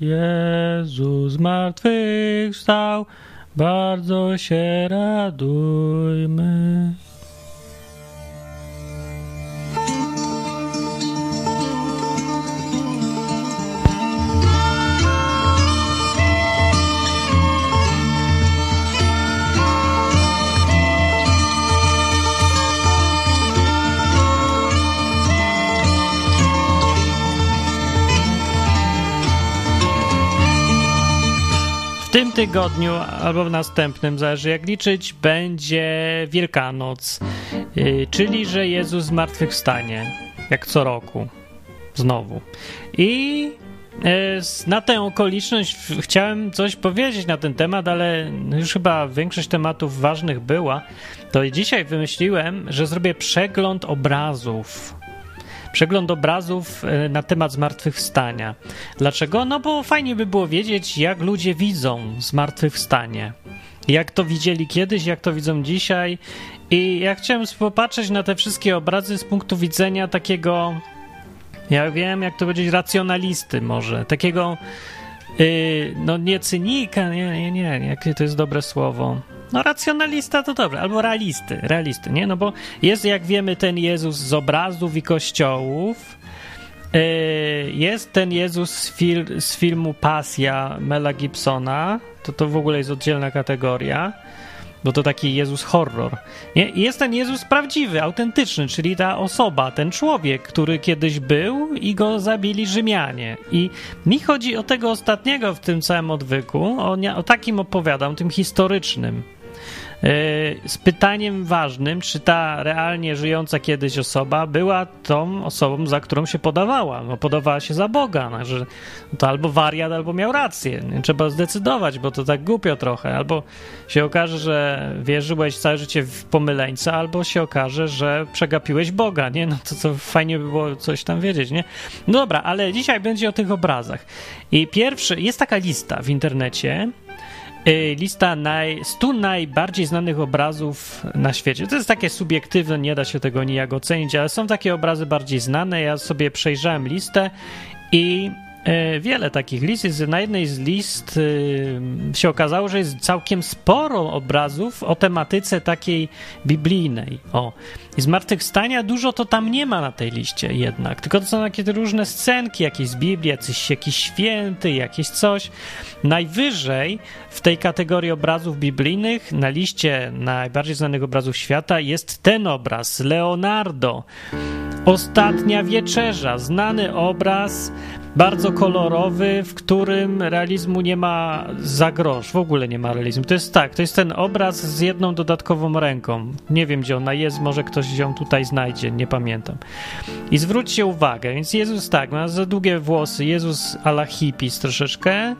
Jezus zmartwychwstał, bardzo się radujmy. Tygodniu albo w następnym, zależy jak liczyć, będzie Wielkanoc, yy, czyli że Jezus zmartwychwstanie, jak co roku, znowu. I s- na tę okoliczność chciałem coś powiedzieć na ten temat, ale już chyba większość tematów ważnych była. To dzisiaj wymyśliłem, że zrobię przegląd obrazów przegląd obrazów e, na temat zmartwychwstania. Dlaczego? No bo fajnie by było wiedzieć, jak ludzie widzą zmartwychwstanie. Jak to widzieli kiedyś, jak to widzą dzisiaj. I ja chciałem popatrzeć na te wszystkie obrazy z punktu widzenia takiego, ja wiem, jak to powiedzieć, racjonalisty może. Takiego, yy, no nie cynika, nie, nie, nie, jakie to jest dobre słowo. No racjonalista to dobre, albo realisty, realisty, nie? No bo jest, jak wiemy, ten Jezus z obrazów i kościołów, Yy, Jest ten Jezus z, fil, z filmu Pasja Mela Gibsona. To to w ogóle jest oddzielna kategoria, bo to taki Jezus horror. Nie? Jest ten Jezus prawdziwy, autentyczny, czyli ta osoba, ten człowiek, który kiedyś był i go zabili Rzymianie. I mi chodzi o tego ostatniego w tym całym odwyku, o, o takim opowiadam, tym historycznym. Yy, z pytaniem ważnym, czy ta realnie żyjąca kiedyś osoba była tą osobą, za którą się podawała. No, podawała się za Boga, no, że to albo wariat, albo miał rację. Trzeba zdecydować, bo to tak głupio trochę. Albo się okaże, że wierzyłeś całe życie w pomyleńca, albo się okaże, że przegapiłeś Boga, nie? No to, to fajnie by było coś tam wiedzieć, nie? No dobra, ale dzisiaj będzie o tych obrazach. I pierwszy, jest taka lista w internecie, lista naj, 100 najbardziej znanych obrazów na świecie. To jest takie subiektywne, nie da się tego nijak ocenić, ale są takie obrazy bardziej znane. Ja sobie przejrzałem listę i wiele takich list. Na jednej z list y, się okazało, że jest całkiem sporo obrazów o tematyce takiej biblijnej. O. I zmartwychwstania dużo to tam nie ma na tej liście jednak, tylko to są takie różne scenki, jakieś z Biblii, jakiś, jakiś święty, jakieś coś. Najwyżej w tej kategorii obrazów biblijnych na liście najbardziej znanych obrazów świata jest ten obraz, Leonardo. Ostatnia wieczerza, znany obraz, bardzo kolorowy, w którym realizmu nie ma za grosz, w ogóle nie ma realizmu. To jest tak, to jest ten obraz z jedną dodatkową ręką. Nie wiem, gdzie ona jest, może ktoś ją tutaj znajdzie, nie pamiętam. I zwróćcie uwagę, więc Jezus tak, ma za długie włosy, Jezus ala hippies troszeczkę,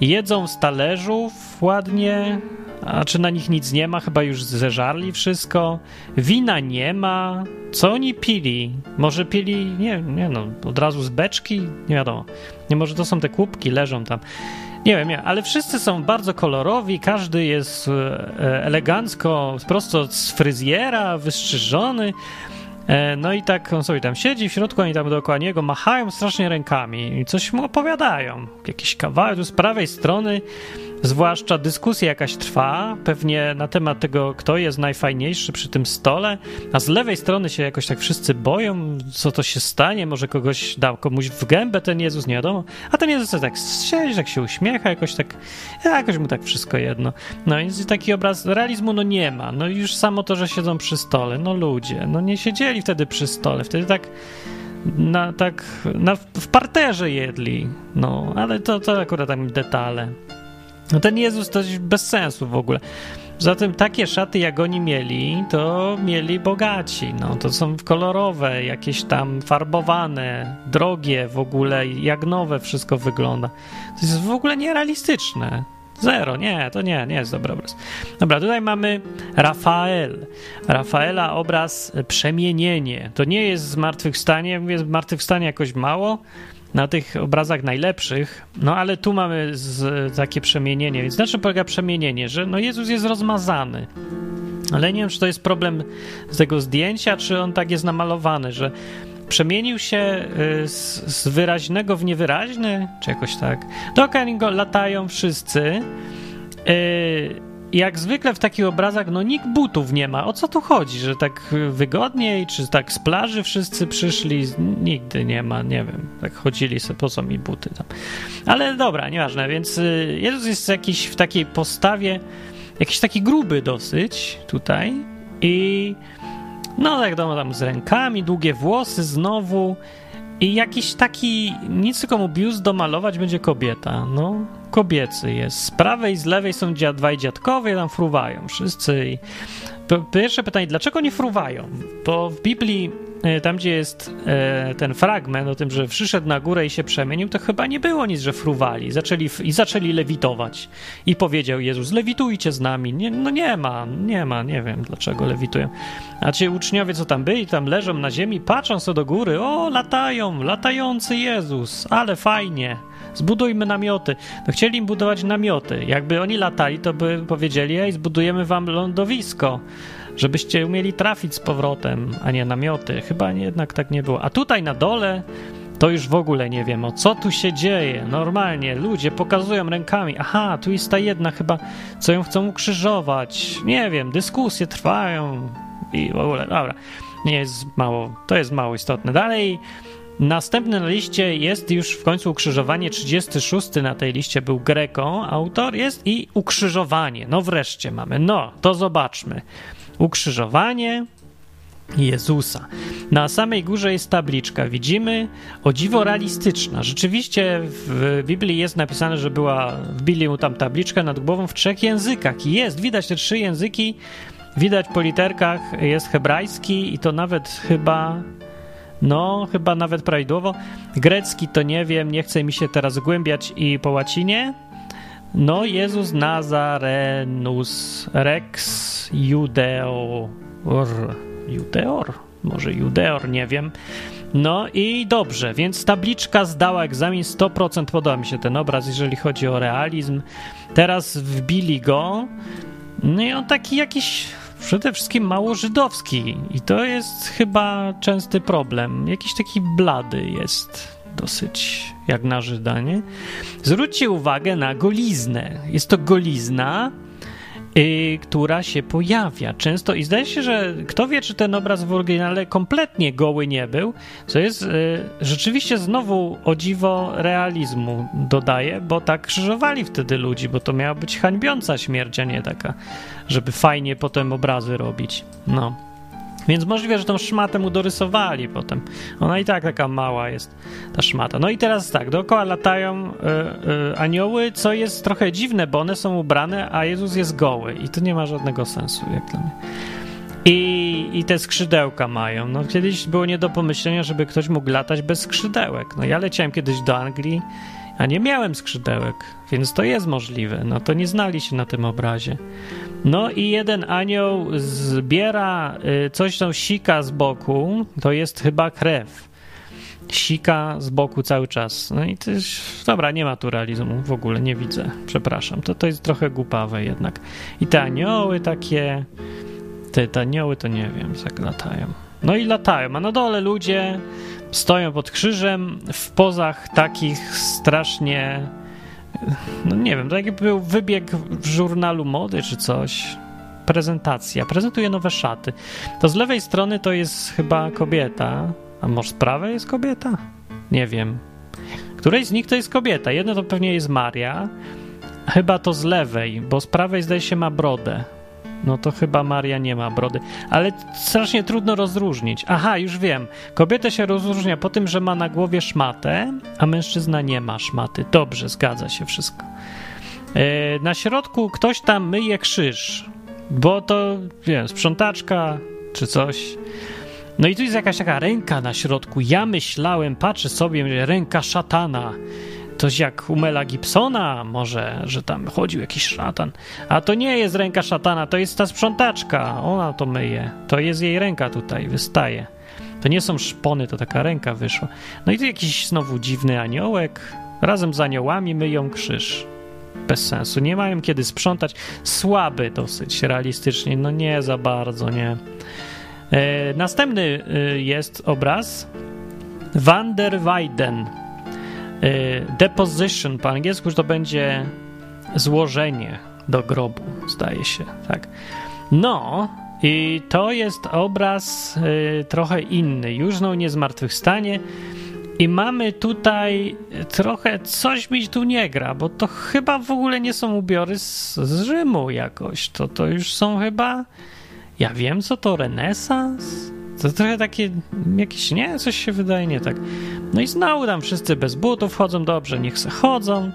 jedzą z talerzów ładnie, a czy na nich nic nie ma? Chyba już zeżarli wszystko. Wina nie ma. Co oni pili? Może pili, nie, nie no, od razu z beczki? Nie wiadomo. Nie, może to są te kubki, leżą tam. Nie wiem, nie, ale wszyscy są bardzo kolorowi, każdy jest e, elegancko, prosto z fryzjera, wystrzyżony. E, No i tak on sobie tam siedzi w środku, oni tam dookoła niego machają strasznie rękami i coś mu opowiadają. Jakiś kawałek, tu z prawej strony zwłaszcza dyskusja jakaś trwa, pewnie na temat tego, kto jest najfajniejszy przy tym stole, a z lewej strony się jakoś tak wszyscy boją, co to się stanie, może kogoś dał komuś w gębę ten Jezus, nie wiadomo, a ten Jezus tak siedzi, tak się uśmiecha, jakoś tak, jakoś mu tak wszystko jedno. No i taki obraz realizmu no nie ma, no już samo to, że siedzą przy stole, no ludzie, no nie siedzieli wtedy przy stole, wtedy tak na, tak na, w parterze jedli, no, ale to, to akurat tam detale. No ten Jezus to bez sensu w ogóle. Zatem takie szaty, jak oni mieli, to mieli bogaci. No, to są kolorowe, jakieś tam farbowane, drogie w ogóle, jak nowe wszystko wygląda. To jest w ogóle nierealistyczne. Zero, nie, to nie, nie jest dobry obraz. Dobra, tutaj mamy Rafael. Rafaela obraz Przemienienie. To nie jest zmartwychwstanie, mówię zmartwychwstanie jakoś mało, na tych obrazach najlepszych, no ale tu mamy z, takie przemienienie. Więc na czym polega przemienienie? Że no Jezus jest rozmazany. Ale nie wiem, czy to jest problem z tego zdjęcia, czy on tak jest namalowany, że przemienił się y, z, z wyraźnego w niewyraźny, czy jakoś tak. Dookoła niego latają wszyscy. Y, jak zwykle w takich obrazach, no nikt butów nie ma. O co tu chodzi? Że tak wygodniej, czy tak z plaży wszyscy przyszli? Nigdy nie ma, nie wiem. Tak chodzili sobie, po co mi buty tam. Ale dobra, nieważne. Więc y, Jezus jest jakiś w takiej postawie, jakiś taki gruby dosyć tutaj i no tak wiadomo, tam z rękami, długie włosy znowu i jakiś taki, nic komu biust domalować będzie kobieta, no kobiecy jest. Z prawej i z lewej są dziad, dwaj dziadkowie, tam fruwają wszyscy. I pierwsze pytanie, dlaczego nie fruwają? Bo w Biblii, e, tam gdzie jest e, ten fragment o tym, że przyszedł na górę i się przemienił, to chyba nie było nic, że fruwali. Zaczęli, I zaczęli lewitować. I powiedział Jezus, lewitujcie z nami. Nie, no nie ma, nie ma, nie wiem dlaczego lewitują. A ci uczniowie, co tam byli, tam leżą na ziemi, patrzą sobie do góry, o, latają, latający Jezus, ale fajnie zbudujmy namioty. No chcieli im budować namioty. Jakby oni latali, to by powiedzieli, ej, zbudujemy wam lądowisko, żebyście umieli trafić z powrotem, a nie namioty. Chyba jednak tak nie było. A tutaj na dole to już w ogóle nie wiem, o co tu się dzieje. Normalnie ludzie pokazują rękami. Aha, tu jest ta jedna chyba, co ją chcą ukrzyżować. Nie wiem, dyskusje trwają i w ogóle, dobra. Nie jest mało, to jest mało istotne. Dalej Następny na liście jest już w końcu ukrzyżowanie, 36 na tej liście był Greką, autor jest i ukrzyżowanie. No wreszcie mamy. No, to zobaczmy. Ukrzyżowanie Jezusa. Na samej górze jest tabliczka. Widzimy, o dziwo realistyczna. Rzeczywiście w Biblii jest napisane, że była, wbili mu tam tabliczkę nad głową w trzech językach. I jest, widać te trzy języki. Widać po literkach jest hebrajski i to nawet chyba no, chyba nawet prawidłowo. Grecki to nie wiem, nie chce mi się teraz głębiać i po łacinie. No, Jezus Nazarenus Rex Judeor. Judeor? Może Judeor, nie wiem. No i dobrze, więc tabliczka zdała egzamin 100%. Podoba mi się ten obraz, jeżeli chodzi o realizm. Teraz wbili go. No i on taki jakiś przede wszystkim mało żydowski i to jest chyba częsty problem. Jakiś taki blady jest dosyć jak na Żyda, nie? Zwróćcie uwagę na goliznę. Jest to golizna, yy, która się pojawia często i zdaje się, że kto wie, czy ten obraz w oryginale kompletnie goły nie był, co jest yy, rzeczywiście znowu o dziwo realizmu dodaje, bo tak krzyżowali wtedy ludzi, bo to miała być hańbiąca śmierć, a nie taka, żeby fajnie potem obrazy robić. No. Więc możliwe, że tą szmatę mu dorysowali potem. Ona i tak taka mała jest, ta szmata. No i teraz tak, dookoła latają y, y, anioły, co jest trochę dziwne, bo one są ubrane, a Jezus jest goły. I to nie ma żadnego sensu, jak dla mnie. I, I te skrzydełka mają. No kiedyś było nie do pomyślenia, żeby ktoś mógł latać bez skrzydełek. No ja leciałem kiedyś do Anglii, a nie miałem skrzydełek, więc to jest możliwe. No to nie znali się na tym obrazie. No i jeden anioł zbiera y, coś, co sika z boku, to jest chyba krew. Sika z boku cały czas. No i to jest, dobra, nie ma tu realizmu w ogóle, nie widzę, przepraszam. To, to jest trochę głupawe jednak. I te anioły takie, te, te anioły to nie wiem, jak latają. No i latają, a na dole ludzie stoją pod krzyżem w pozach takich strasznie no nie wiem, to jakby był wybieg w żurnalu mody czy coś. Prezentacja. Prezentuje nowe szaty. To z lewej strony to jest chyba kobieta. A może z prawej jest kobieta? Nie wiem. Której z nich to jest kobieta? Jedna to pewnie jest Maria. Chyba to z lewej, bo z prawej zdaje się ma brodę. No to chyba Maria nie ma brody. Ale strasznie trudno rozróżnić. Aha, już wiem. Kobieta się rozróżnia po tym, że ma na głowie szmatę, a mężczyzna nie ma szmaty. Dobrze, zgadza się wszystko. Yy, na środku ktoś tam myje krzyż, bo to, wiem, sprzątaczka czy coś. No i tu jest jakaś taka ręka na środku. Ja myślałem, patrzę sobie, ręka szatana. Coś jak u Mela Gibsona, może, że tam chodził jakiś szatan. A to nie jest ręka szatana, to jest ta sprzątaczka. Ona to myje. To jest jej ręka tutaj, wystaje. To nie są szpony, to taka ręka wyszła. No i tu jakiś znowu dziwny aniołek. Razem z aniołami myją krzyż. Bez sensu. Nie mają kiedy sprzątać. Słaby dosyć realistycznie. No nie za bardzo, nie. E, następny e, jest obraz Van der Weyden. Y, deposition po angielsku to będzie złożenie do grobu, zdaje się, tak. No, i to jest obraz y, trochę inny. Już no nie zmartwychwstanie. I mamy tutaj trochę coś mi tu nie gra, bo to chyba w ogóle nie są ubiory z, z Rzymu jakoś. To, to już są chyba. Ja wiem, co to renesans. To trochę takie jakieś, nie? Coś się wydaje nie tak. No i znowu tam wszyscy bez butów chodzą dobrze, niech se chodzą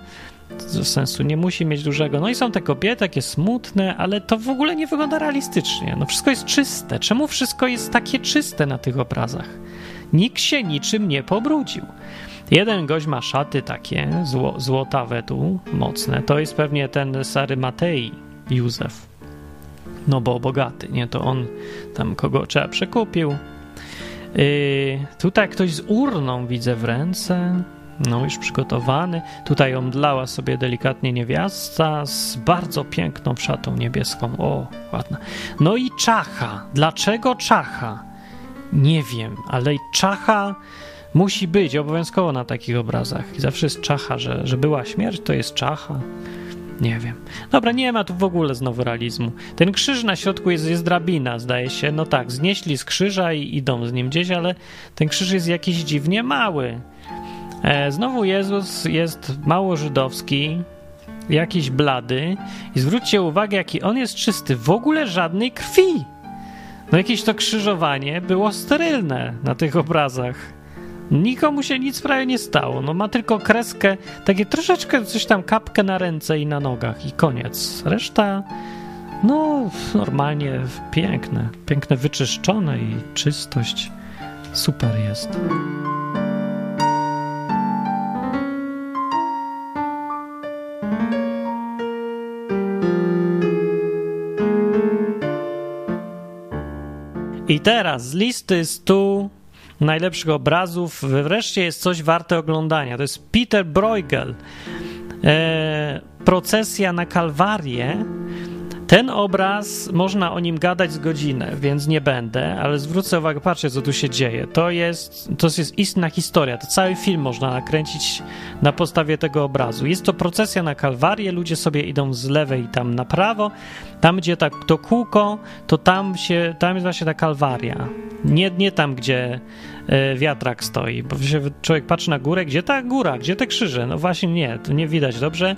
sensu nie musi mieć dużego. No i są te kobiety takie smutne, ale to w ogóle nie wygląda realistycznie. No wszystko jest czyste. Czemu wszystko jest takie czyste na tych obrazach? Nikt się niczym nie pobrudził. Jeden gość ma szaty takie zło, złotawe tu, mocne. To jest pewnie ten Sary Matei, Józef. No bo bogaty, nie? To on tam kogo trzeba przekupił. Yy, tutaj ktoś z urną widzę w ręce. No, już przygotowany. Tutaj omdlała sobie delikatnie niewiasta z bardzo piękną szatą niebieską. O, ładna. No i czacha. Dlaczego czacha? Nie wiem, ale czacha musi być obowiązkowo na takich obrazach. I zawsze jest czacha, że, że była śmierć, to jest czacha. Nie wiem. Dobra, nie ma tu w ogóle znowu realizmu. Ten krzyż na środku jest, jest drabina, zdaje się. No tak, znieśli z krzyża i idą z nim gdzieś, ale ten krzyż jest jakiś dziwnie mały. E, znowu Jezus jest mało żydowski, jakiś blady i zwróćcie uwagę, jaki on jest czysty. W ogóle żadnej krwi. No jakieś to krzyżowanie było sterylne na tych obrazach. Nikomu się nic prawie nie stało. No ma tylko kreskę, takie troszeczkę coś tam kapkę na ręce i na nogach i koniec. Reszta no normalnie piękne, piękne wyczyszczone i czystość super jest. I teraz z listy 100 najlepszych obrazów wreszcie jest coś warte oglądania. To jest Peter Bruegel. E, procesja na Kalwarię ten obraz, można o nim gadać z godzinę, więc nie będę, ale zwrócę uwagę, patrzcie, co tu się dzieje. To jest, to jest istna historia. To cały film można nakręcić na podstawie tego obrazu. Jest to procesja na Kalwarię, ludzie sobie idą z lewej tam na prawo. Tam, gdzie tak to kółko, to tam się, tam jest właśnie ta Kalwaria. Nie, nie tam, gdzie e, wiatrak stoi, bo się człowiek patrzy na górę, gdzie ta góra, gdzie te krzyże? No właśnie nie, to nie widać dobrze,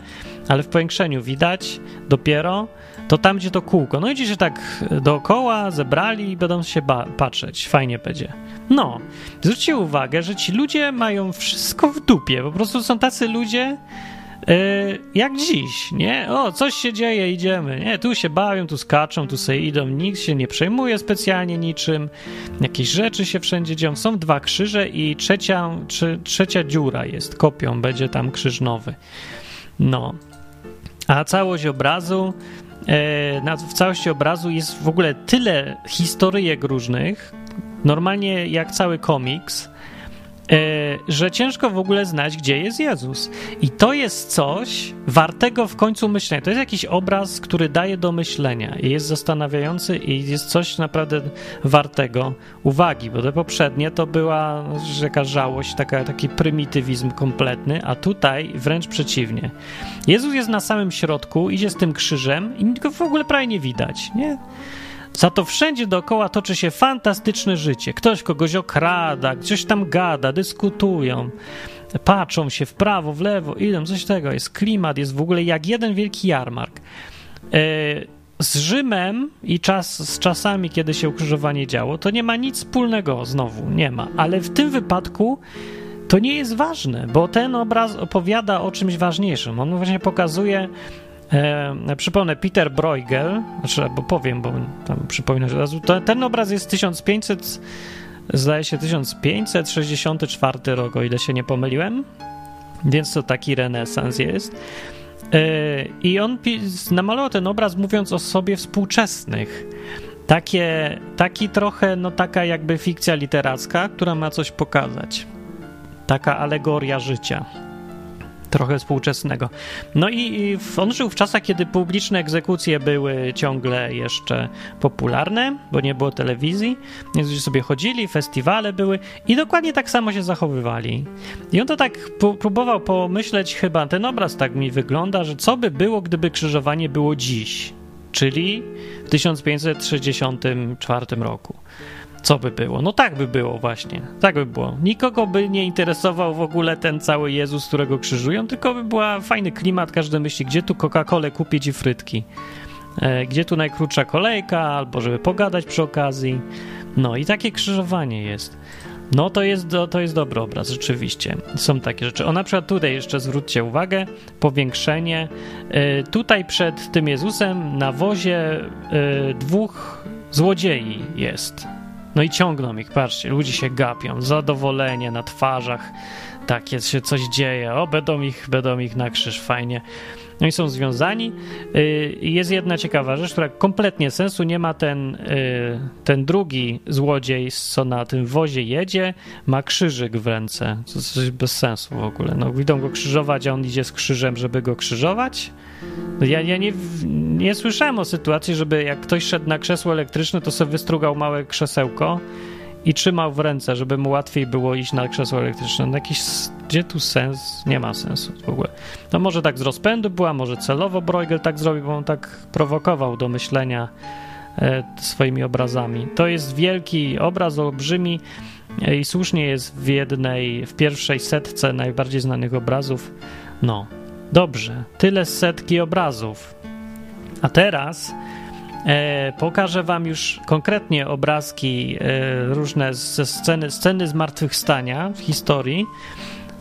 ale w powiększeniu widać dopiero to tam, gdzie to kółko. No idzie się tak dookoła, zebrali i będą się patrzeć. Fajnie będzie. No, zwróćcie uwagę, że ci ludzie mają wszystko w dupie. Po prostu są tacy ludzie, yy, jak dziś, nie? O, coś się dzieje, idziemy, nie? Tu się bawią, tu skaczą, tu sobie idą, nikt się nie przejmuje specjalnie niczym, jakieś rzeczy się wszędzie dzieją. Są dwa krzyże i trzecia, trzecia dziura jest, kopią, będzie tam krzyż nowy. No. A całość obrazu E, w całości obrazu jest w ogóle tyle historyjek różnych, normalnie jak cały komiks, że ciężko w ogóle znać, gdzie jest Jezus. I to jest coś wartego w końcu myślenia. To jest jakiś obraz, który daje do myślenia i jest zastanawiający i jest coś naprawdę wartego uwagi, bo te poprzednie to była jakaś żałość, taka, taki prymitywizm kompletny, a tutaj wręcz przeciwnie. Jezus jest na samym środku, idzie z tym krzyżem i go w ogóle prawie nie widać, nie? Za to wszędzie dookoła toczy się fantastyczne życie. Ktoś kogoś okrada, coś tam gada, dyskutują, patrzą się w prawo, w lewo, idą, coś tego. Jest klimat, jest w ogóle jak jeden wielki jarmark. E, z Rzymem i czas, z czasami, kiedy się ukrzyżowanie działo, to nie ma nic wspólnego znowu, nie ma. Ale w tym wypadku to nie jest ważne, bo ten obraz opowiada o czymś ważniejszym. On właśnie pokazuje E, przypomnę, Peter Bruegel, znaczy, bo powiem, bo tam od razu, to, ten obraz jest 1500, zdaje się 1564 rok, o ile się nie pomyliłem, więc to taki renesans jest. E, I on namalował ten obraz mówiąc o sobie współczesnych. Takie, taki trochę, no taka jakby fikcja literacka, która ma coś pokazać. Taka alegoria życia. Trochę współczesnego. No i on żył w czasach, kiedy publiczne egzekucje były ciągle jeszcze popularne, bo nie było telewizji, więc ludzie sobie chodzili, festiwale były i dokładnie tak samo się zachowywali. I on to tak próbował pomyśleć, chyba ten obraz tak mi wygląda, że co by było, gdyby krzyżowanie było dziś, czyli w 1564 roku. Co by było? No tak by było właśnie. Tak by było. Nikogo by nie interesował w ogóle ten cały Jezus, którego krzyżują, tylko by była fajny klimat, każdy myśli, gdzie tu Coca-Colę kupić i frytki. E, gdzie tu najkrótsza kolejka, albo żeby pogadać przy okazji. No i takie krzyżowanie jest. No to jest, to jest dobry obraz, rzeczywiście. Są takie rzeczy. O, na przykład tutaj jeszcze zwróćcie uwagę, powiększenie. E, tutaj przed tym Jezusem na wozie e, dwóch złodziei jest. No i ciągną ich, patrzcie, ludzie się gapią, zadowolenie na twarzach, takie się coś dzieje, o, będą ich, będą ich na krzyż, fajnie. No i są związani. Y, jest jedna ciekawa rzecz, która kompletnie sensu nie ma. Ten, y, ten drugi złodziej, co na tym wozie jedzie, ma krzyżyk w ręce. To coś bez sensu w ogóle. No, idą go krzyżować, a on idzie z krzyżem, żeby go krzyżować. No ja, ja nie, nie słyszałem o sytuacji, żeby jak ktoś szedł na krzesło elektryczne, to sobie wystrugał małe krzesełko i trzymał w ręce, żeby mu łatwiej było iść na krzesło elektryczne. No jakiś, gdzie tu sens? Nie ma sensu w ogóle. No może tak z rozpędu była, może celowo Bruegel tak zrobił, bo on tak prowokował do myślenia e, swoimi obrazami. To jest wielki obraz, olbrzymi e, i słusznie jest w jednej, w pierwszej setce najbardziej znanych obrazów. No, dobrze, tyle setki obrazów. A teraz pokażę wam już konkretnie obrazki e, różne ze sceny, sceny zmartwychwstania w historii.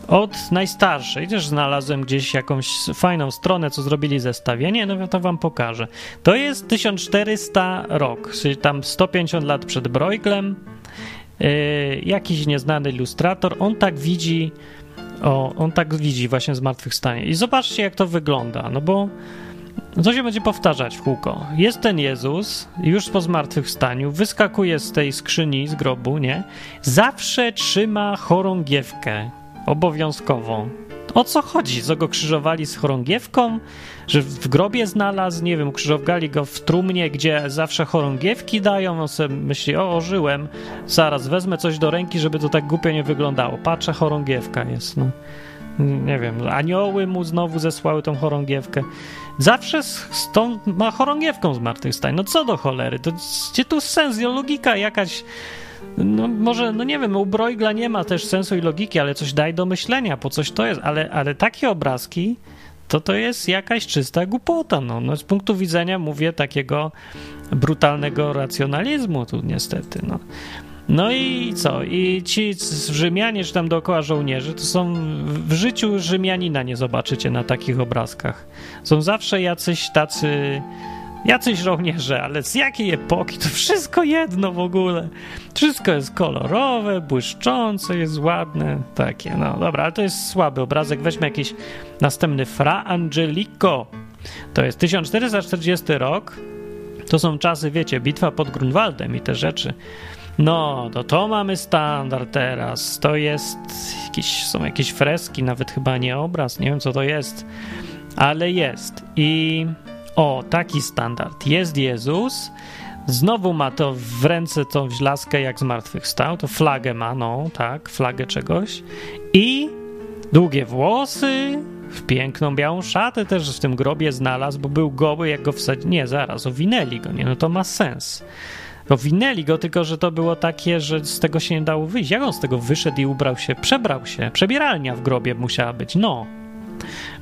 Od najstarszej, też znalazłem gdzieś jakąś fajną stronę, co zrobili zestawienie, no to wam pokażę. To jest 1400 rok, czyli tam 150 lat przed Brueglem. E, jakiś nieznany ilustrator, on tak widzi, o, on tak widzi właśnie zmartwychwstanie. I zobaczcie, jak to wygląda, no bo to się będzie powtarzać w kółko. Jest ten Jezus, już po zmartwychwstaniu, wyskakuje z tej skrzyni, z grobu, nie? Zawsze trzyma chorągiewkę obowiązkową. O co chodzi? Co go krzyżowali z chorągiewką? Że w grobie znalazł, nie wiem, krzyżowali go w trumnie, gdzie zawsze chorągiewki dają. On sobie myśli, o, ożyłem, zaraz wezmę coś do ręki, żeby to tak głupio nie wyglądało. Patrzę, chorągiewka jest, no. Nie wiem, anioły mu znowu zesłały tą chorągiewkę. Zawsze z, z tą ma chorągiewką zmartwychwstań. No co do cholery, to gdzie tu sens, logika jakaś... No może, no nie wiem, u Broigla nie ma też sensu i logiki, ale coś daj do myślenia, po coś to jest, ale, ale takie obrazki to to jest jakaś czysta głupota. No. no z punktu widzenia, mówię, takiego brutalnego racjonalizmu tu niestety. No. No i co? I ci Rzymianie, czy tam dookoła żołnierzy, to są w życiu Rzymianina nie zobaczycie na takich obrazkach. Są zawsze jacyś tacy, jacyś żołnierze, ale z jakiej epoki? To wszystko jedno w ogóle. Wszystko jest kolorowe, błyszczące, jest ładne, takie. No dobra, ale to jest słaby obrazek. Weźmy jakiś następny Fra Angelico. To jest 1440 rok. To są czasy, wiecie, bitwa pod Grunwaldem i te rzeczy. No, to to mamy standard teraz. To jest jakieś, są jakieś freski, nawet chyba nie obraz, nie wiem co to jest, ale jest. I o, taki standard. Jest Jezus, znowu ma to w ręce tą laskę jak zmartwychwstał, to flagę ma, no, tak, flagę czegoś i długie włosy, w piękną białą szatę też w tym grobie znalazł, bo był goły, jak go wsadzili. Nie, zaraz, owinęli go, nie, no to ma sens. Owinęli go, tylko że to było takie, że z tego się nie dało wyjść. Jak on z tego wyszedł i ubrał się? Przebrał się. Przebieralnia w grobie musiała być. No.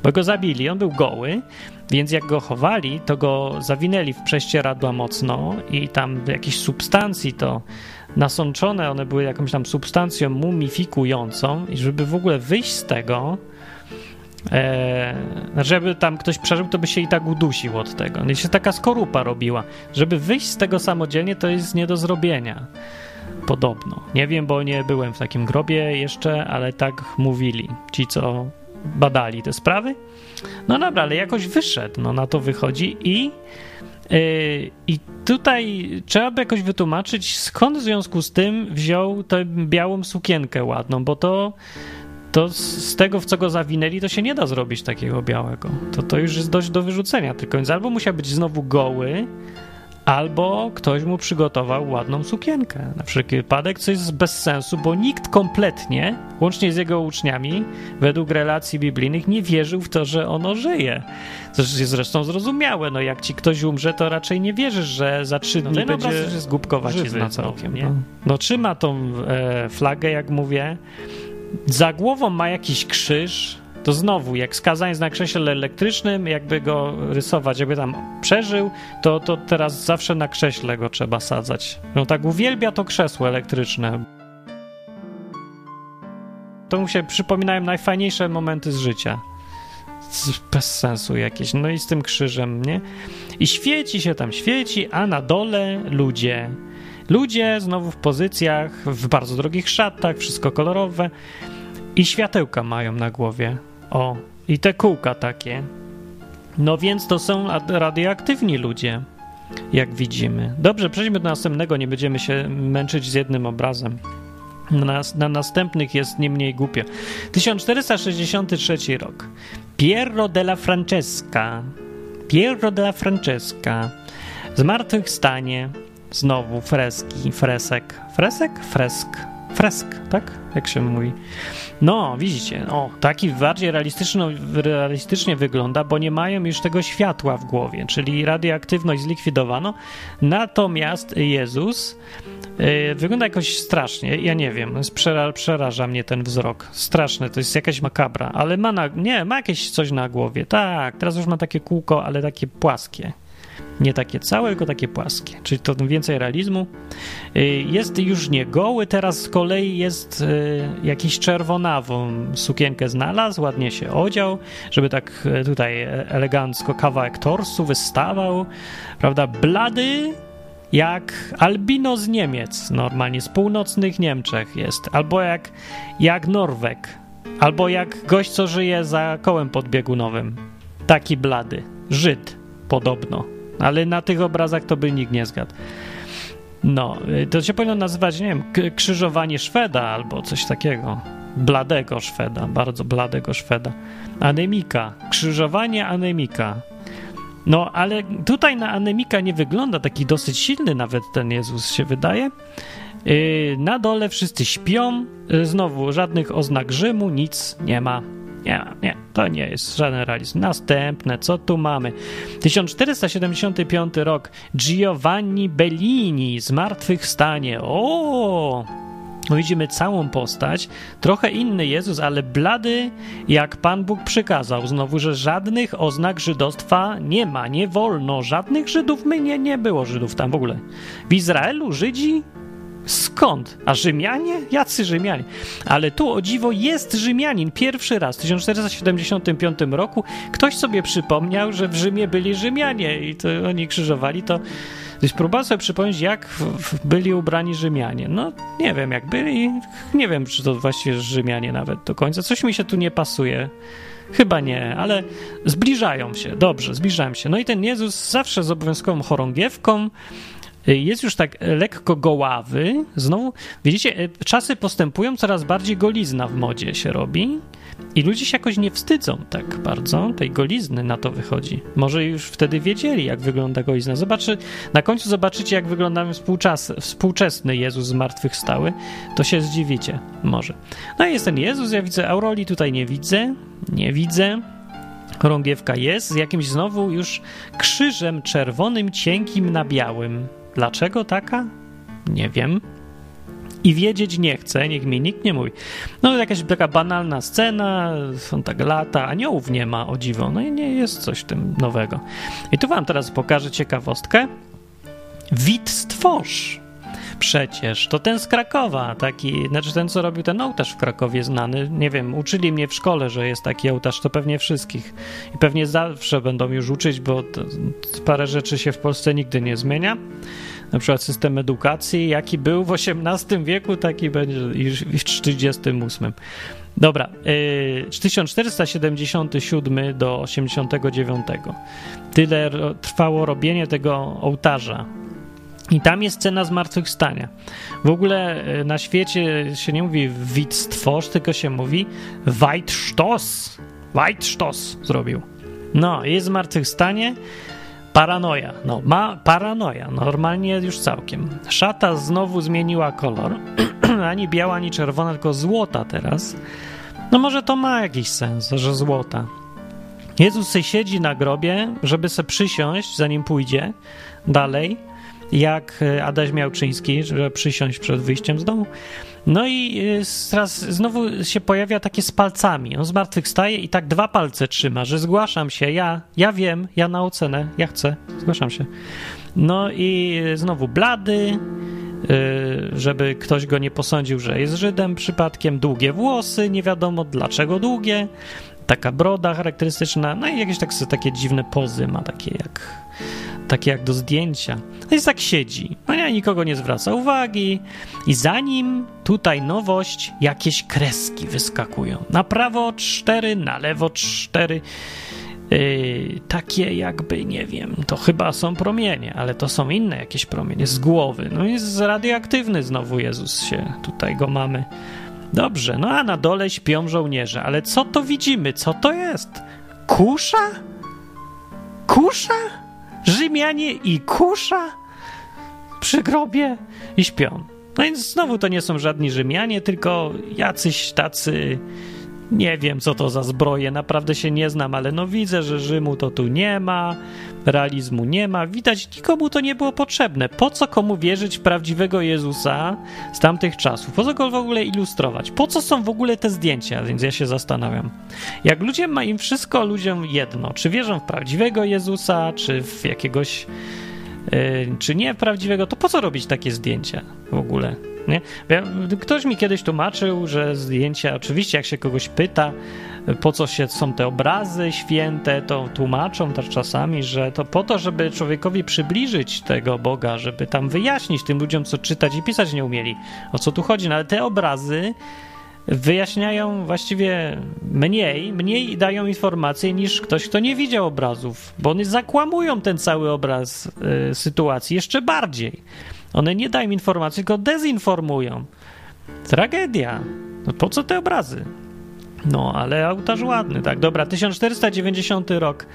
Bo go zabili, on był goły, więc jak go chowali, to go zawinęli w prześcieradła mocno i tam jakieś substancji to nasączone, one były jakąś tam substancją mumifikującą i żeby w ogóle wyjść z tego, E, żeby tam ktoś przeżył, to by się i tak udusił od tego. I się taka skorupa robiła. Żeby wyjść z tego samodzielnie, to jest nie do zrobienia. Podobno. Nie wiem, bo nie byłem w takim grobie jeszcze, ale tak mówili ci, co badali te sprawy. No dobra, ale jakoś wyszedł, no na to wychodzi i yy, i tutaj trzeba by jakoś wytłumaczyć, skąd w związku z tym wziął tę białą sukienkę ładną, bo to to z tego, w co go zawinęli, to się nie da zrobić takiego białego. To, to już jest dość do wyrzucenia. Tylko więc albo musiał być znowu goły, albo ktoś mu przygotował ładną sukienkę. Na wszelki wypadek, co jest bez sensu, bo nikt kompletnie, łącznie z jego uczniami, według relacji biblijnych, nie wierzył w to, że ono żyje. To jest zresztą zrozumiałe. No, jak ci ktoś umrze, to raczej nie wierzysz, że za trzy dni no, będzie obraz, że zgubkować żywy, na całkiem. No. no trzyma tą e, flagę, jak mówię. Za głową ma jakiś krzyż, to znowu, jak skazaniec na krześle elektrycznym, jakby go rysować, jakby tam przeżył, to, to teraz zawsze na krześle go trzeba sadzać. No tak uwielbia to krzesło elektryczne. To mu się przypominają najfajniejsze momenty z życia. Bez sensu jakieś. No i z tym krzyżem, nie? I świeci się tam, świeci, a na dole ludzie. Ludzie znowu w pozycjach, w bardzo drogich szatach, wszystko kolorowe i światełka mają na głowie. O, i te kółka takie. No więc to są radioaktywni ludzie, jak widzimy. Dobrze, przejdźmy do następnego, nie będziemy się męczyć z jednym obrazem. Na, na, następnych jest nie mniej głupio. 1463 rok. Piero della Francesca. Piero della Francesca. Zmartwychwstanie. Znowu freski, fresek. Fresek? Fresk. Fresk, tak? Jak się mówi. No, widzicie, o, taki bardziej realistycznie wygląda, bo nie mają już tego światła w głowie, czyli radioaktywność zlikwidowano, natomiast Jezus yy, wygląda jakoś strasznie, ja nie wiem, przera przeraża mnie ten wzrok, straszny, to jest jakaś makabra, ale ma na, nie, ma jakieś coś na głowie, tak, teraz już ma takie kółko, ale takie płaskie. Nie takie całe, tylko takie płaskie, czyli to więcej realizmu. Y, jest już nie goły, teraz z kolei jest y, jakiś czerwonawą sukienkę znalazł, ładnie się odział, żeby tak y, tutaj elegancko kawałek torsu wystawał, prawda, blady jak albino z Niemiec, normalnie z północnych Niemczech jest, albo jak, jak Norweg, albo jak gość, co żyje za kołem podbiegunowym. Taki blady. Żyd, podobno ale na tych obrazach to by nikt nie zgadł. No, y, to się powinno nazywać, nie wiem, krzyżowanie Szweda albo coś takiego. Bladego Szweda, bardzo bladego Szweda. Anemika, krzyżowanie anemika. No, ale tutaj na anemika nie wygląda taki dosyć silny, nawet ten Jezus się wydaje. Y, na dole wszyscy śpią, y, znowu żadnych oznak Rzymu, nic nie ma. Nie, nie, to nie jest żaden realizm. Następne, co tu mamy? 1475 rok. Giovanni Bellini, Zmartwychwstanie. O! No widzimy całą postać, trochę inny Jezus, ale blady, jak Pan Bóg przykazał. Znowu, że żadnych oznak żydostwa nie ma, nie wolno. Żadnych Żydów, my nie, nie było Żydów tam w ogóle. W Izraelu Żydzi Skąd? A Rzymianie? Jacy Rzymianie? Ale tu o dziwo jest Rzymianin. Pierwszy raz w 1475 roku ktoś sobie przypomniał, że w Rzymie byli Rzymianie i to oni krzyżowali to. Gdyś próbowałem sobie przypomnieć, jak byli ubrani Rzymianie. No, nie wiem, jak byli. Nie wiem, czy to właściwie Rzymianie nawet do końca. Coś mi się tu nie pasuje. Chyba nie, ale zbliżają się. Dobrze, zbliżają się. No i ten Jezus zawsze z obowiązkową chorągiewką jest już tak lekko goławy. Znowu, widzicie, e, czasy postępują, coraz bardziej golizna w modzie się robi. I ludzie się jakoś nie wstydzą tak bardzo tej golizny, na to wychodzi. Może już wtedy wiedzieli, jak wygląda golizna. Zobaczy, na końcu zobaczycie, jak wygląda współczas, współczesny Jezus zmartwychwstały, to się zdziwicie, może. No i jest ten Jezus, ja widzę Auroli, tutaj nie widzę, nie widzę. Chorągiewka jest z jakimś znowu już krzyżem czerwonym, cienkim na białym. Dlaczego taka? Nie wiem. I wiedzieć nie chcę, niech mi nikt nie mówi. No, jakaś taka banalna scena, są tak lata, aniołów nie ma, o dziwo. No i nie jest coś tym nowego. I tu wam teraz pokażę ciekawostkę. Wid stworz przecież. To ten z Krakowa, taki, znaczy ten, co robił ten ołtarz w Krakowie znany. Nie wiem, uczyli mnie w szkole, że jest taki ołtarz, to pewnie wszystkich. I pewnie zawsze będą już uczyć, bo to, parę rzeczy się w Polsce nigdy nie zmienia. Na przykład system edukacji, jaki był w XVIII wieku, taki będzie już w 1938. Dobra, yy, 1477 do 89. Tyle trwało robienie tego ołtarza I tam jest scena zmartwychwstania. W ogóle e, na świecie się nie mówi Wittstwosz, tylko się mówi Weitstoss. Weitstoss zrobił. No, jest zmartwychwstanie, paranoja. No, ma paranoja, normalnie już całkiem. Szata znowu zmieniła kolor. ani biała, ani czerwona, tylko złota teraz. No może to ma jakiś sens, że złota. Jezus se siedzi na grobie, żeby se przysiąść, zanim pójdzie dalej jak e, Adaś Miałczyński, żeby przysiąść przed wyjściem z domu. No i teraz znowu się pojawia takie z palcami. On zmartwychwstaje i tak dwa palce trzyma, że zgłaszam się, ja, ja wiem, ja na ocenę, ja chcę, zgłaszam się. No i znowu blady, e, żeby ktoś go nie posądził, że jest Żydem przypadkiem, długie włosy, nie wiadomo dlaczego długie, taka broda charakterystyczna, no i jakieś tak, takie dziwne pozy ma, takie jak takie jak do zdjęcia. No i tak siedzi. No nie, nikogo nie zwraca uwagi. I zanim tutaj nowość, jakieś kreski wyskakują. Na prawo cztery, na lewo cztery. Yy, takie jakby, nie wiem, to chyba są promienie, ale to są inne jakieś promienie z głowy. No jest radioaktywny znowu Jezus się, tutaj go mamy. Dobrze, no a na dole śpią żołnierze, ale co to widzimy? Co to jest? Kusza? Kusza? Rzymianie i kusza przy grobie i śpią. No więc znowu to nie są żadni Rzymianie, tylko jacyś tacy. Nie wiem, co to za zbroje, naprawdę się nie znam, ale no widzę, że Rzymu to tu nie ma, realizmu nie ma. Widać, nikomu to nie było potrzebne. Po co komu wierzyć w prawdziwego Jezusa z tamtych czasów? Po co go w ogóle ilustrować? Po co są w ogóle te zdjęcia? Więc ja się zastanawiam. Jak ludzie ma im wszystko ludziom jedno, czy wierzą w prawdziwego Jezusa, czy w jakiegoś yy, czy nie prawdziwego, to po co robić takie zdjęcia w ogóle? Nie? Ktoś mi kiedyś tłumaczył, że zdjęcia, oczywiście jak się kogoś pyta, po co się są te obrazy święte, to tłumaczą też czasami, że to po to, żeby człowiekowi przybliżyć tego Boga, żeby tam wyjaśnić tym ludziom, co czytać i pisać nie umieli, o co tu chodzi. No ale te obrazy wyjaśniają właściwie mniej, mniej dają informacji niż ktoś, kto nie widział obrazów, bo one zakłamują ten cały obraz y, sytuacji jeszcze bardziej. One nie dają informacji, tylko dezinformują. Tragedia. No po co te obrazy? No, ale ołtarz ładny, tak. Dobra, 1490 rok.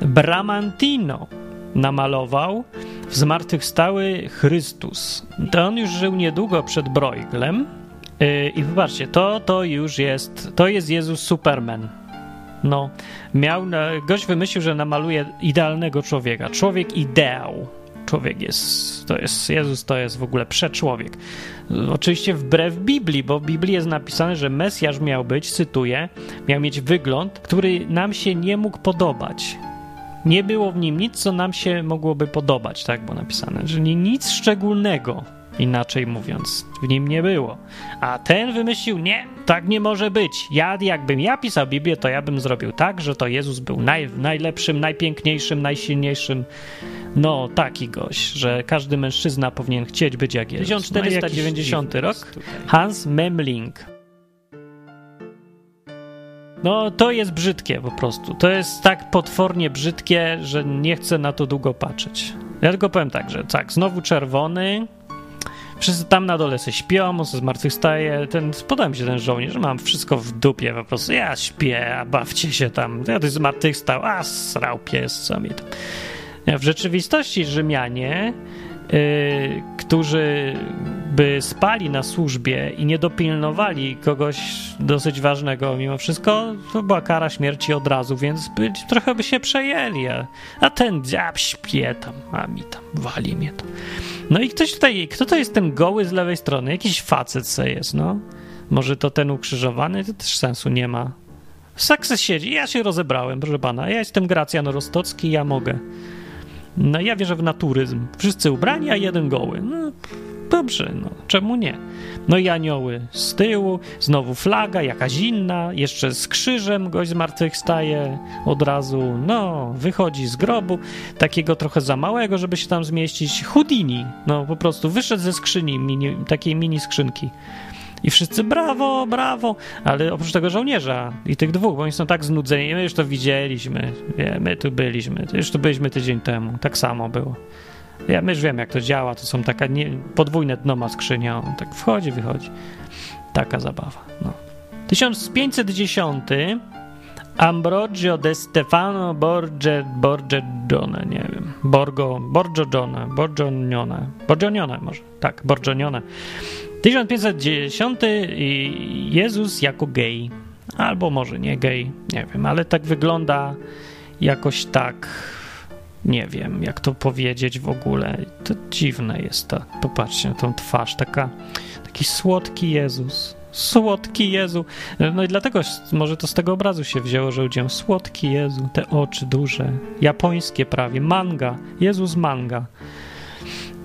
Bramantino namalował w zmartwychwstały Chrystus. To on już żył niedługo przed Brueglem. Yy, I popatrzcie, to, to już jest, to jest Jezus Superman. No, miał, gość wymyślił, że namaluje idealnego człowieka. Człowiek ideał człowiek jest, to jest, Jezus to jest w ogóle przeczłowiek. Oczywiście wbrew Biblii, bo w Biblii jest napisane, że Mesjasz miał być, cytuję, miał mieć wygląd, który nam się nie mógł podobać. Nie było w nim nic, co nam się mogłoby podobać, tak było napisane, czyli nic szczególnego, inaczej mówiąc, w nim nie było. A ten wymyślił, nie, tak nie może być. Ja, jakbym ja pisał Biblię, to ja bym zrobił tak, że to Jezus był naj, najlepszym, najpiękniejszym, najsilniejszym no, taki gość, że każdy mężczyzna powinien chcieć być jak Jezus. 1490 no, rok. Hans Memling. No, to jest brzydkie po prostu. To jest tak potwornie brzydkie, że nie chcę na to długo patrzeć. Ja tylko powiem tak, że tak, znowu czerwony. Wszyscy tam na dole się śpią, on się zmartwychwstaje. Ten, spodoba mi się ten żołnierz, mam wszystko w dupie po prostu. Ja śpię, a bawcie się tam. Ja to zmartwychwstał, a srał pies, co mi tam. W rzeczywistości Rzymianie, którzy by spali na służbie i nie dopilnowali kogoś dosyć ważnego mimo wszystko, to była kara śmierci od razu, więc by, trochę by się przejęli. A, a ten dziab śpie tam, a mi tam, wali mnie tam. No i ktoś tutaj, kto to jest ten goły z lewej strony? Jakiś facet se jest, no. Może to ten ukrzyżowany? To też sensu nie ma. Sukces siedzi. Ja się rozebrałem, proszę pana. Ja jestem Gracjan Rostocki, ja mogę. No ja wierzę w naturyzm. Wszyscy ubrani, a jeden goły. No dobrze, no czemu nie? No i anioły z tyłu, znowu flaga, jakaś inna, jeszcze z krzyżem gość zmartwychwstaje od razu, no, wychodzi z grobu, takiego trochę za małego, żeby się tam zmieścić. Houdini, no po prostu wyszedł ze skrzyni, mini, takiej mini skrzynki. I wszyscy brawo, brawo, ale oprócz tego żołnierza i tych dwóch, bo oni są tak znudzeni, my już to widzieliśmy, my tu byliśmy, już tu byliśmy tydzień temu, tak samo było. Ja my już wiem, jak to działa. To są taka nie, podwójne dno ma skrzynia. On tak wchodzi, wychodzi. Taka zabawa. No. 1510 Ambrogio de Stefano Borge, Borgione, nie wiem, Borgo, Borgione, Borgionione, Borgionione może, tak, Borgionione. 1510 Jezus jako gej, albo może nie gej, nie wiem, ale tak wygląda jakoś tak, nie wiem, jak to powiedzieć w ogóle. To dziwne jest to, popatrzcie na tą twarz, taka, taki słodki Jezus, Słodki Jezu. No i dlatego może to z tego obrazu się wzięło, że ludziom słodki Jezu, te oczy duże, japońskie prawie, manga, Jezus manga.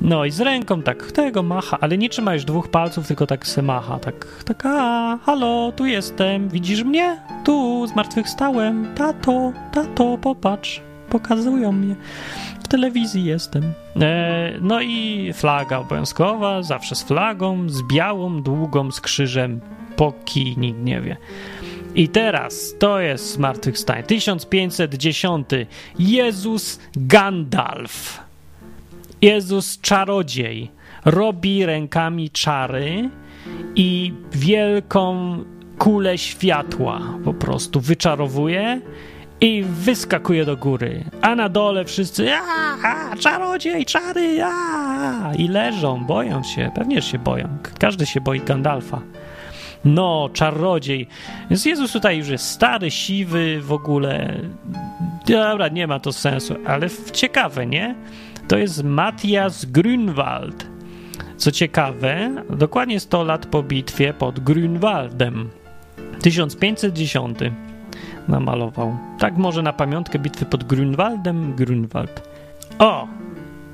No i z ręką tak tego macha, ale nie trzyma już dwóch palców, tylko tak se macha, tak, tak, a, halo, tu jestem, widzisz mnie? Tu, zmartwychwstałem, tato, tato, popatrz, pokazują mnie w telewizji jestem. E, no i flaga obowiązkowa, zawsze z flagą, z białą, długą, z krzyżem, póki nikt nie wie. I teraz to jest zmartwychwstanie. 1510. Jezus Gandalf. Jezus czarodziej. Robi rękami czary i wielką kulę światła po prostu wyczarowuje i wyskakuje do góry. A na dole wszyscy a, czarodziej, czary, a, i leżą, boją się, pewnie się boją. Każdy się boi Gandalfa. No, czarodziej. Więc Jezus tutaj już jest stary, siwy w ogóle. Dobra, nie ma to sensu, ale ciekawe, nie? To jest Matthias Grünwald. Co ciekawe, dokładnie 100 lat po bitwie pod Grünwaldem. 1510 namalował. Tak może na pamiątkę bitwy pod Grünwaldem, Grünwald. O!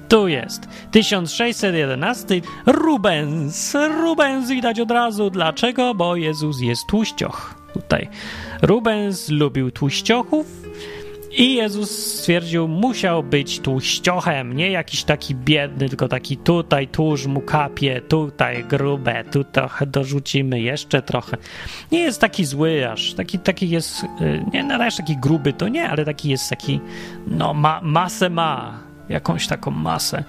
Tu jest. 1611. Rubens. Rubens widać od razu. Dlaczego? Bo Jezus jest tłuścioch. Tutaj. Rubens lubił tłuściochów i Jezus stwierdził, musiał być tłuściochem, nie jakiś taki biedny, tylko taki tutaj tłuszcz mu kapie, tutaj grube, tu trochę dorzucimy, jeszcze trochę. Nie jest taki zły aż, taki, taki jest, y, nie na razie taki gruby to nie, ale taki jest taki, no ma, masę ma, jakąś taką masę.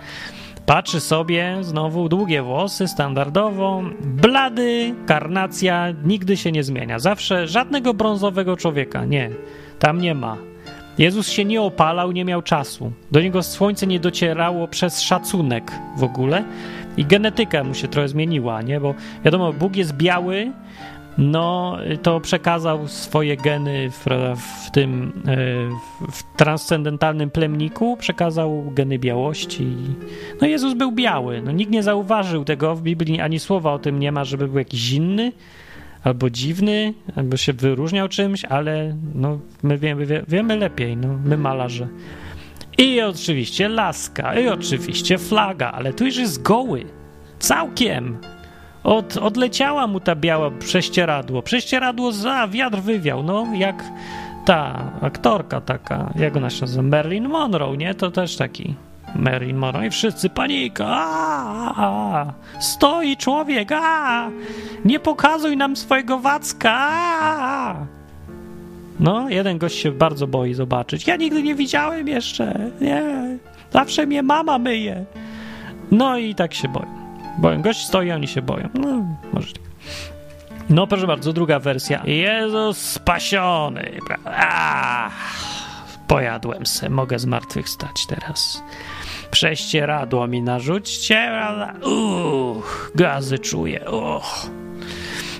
Patrzy sobie, znowu długie włosy, standardowo, blady, karnacja, nigdy się nie zmienia. Zawsze żadnego brązowego człowieka, nie, tam nie ma. Jezus się nie opalał, nie miał czasu. Do niego słońce nie docierało przez szacunek w ogóle i genetyka mu się trochę zmieniła, nie? Bo wiadomo, Bóg jest biały, no to przekazał swoje geny w, w tym e, w transcendentalnym plemniku, przekazał geny białości. No Jezus był biały, no nikt nie zauważył tego w Biblii, ani słowa o tym nie ma, żeby był jakiś inny, albo dziwny, albo się wyróżniał czymś, ale no, my wiemy, wie, wiemy lepiej, no, my malarze. I oczywiście laska, i oczywiście flaga, ale tu już jest goły. Całkiem. Od, odleciała mu ta biała prześcieradło. Prześcieradło za wiatr wywiał, no jak ta aktorka taka, jak ona się nazywa, Marilyn Monroe, nie? To też taki Marilyn Monroe i wszyscy panika. A, a, stoi człowiek, nie pokazuj nam swojego wacka. No, jeden gość się bardzo boi zobaczyć. Ja nigdy nie widziałem jeszcze. Nie. Zawsze mnie mama myje. No i tak się boją. Boją. Gość stoi, oni się boją. No, może tak. No, proszę bardzo, druga wersja. Jezus spasiony. Pojadłem se, mogę zmartwychwstać teraz prześcieradło mi narzućcie, uch, gazy czuję, uch.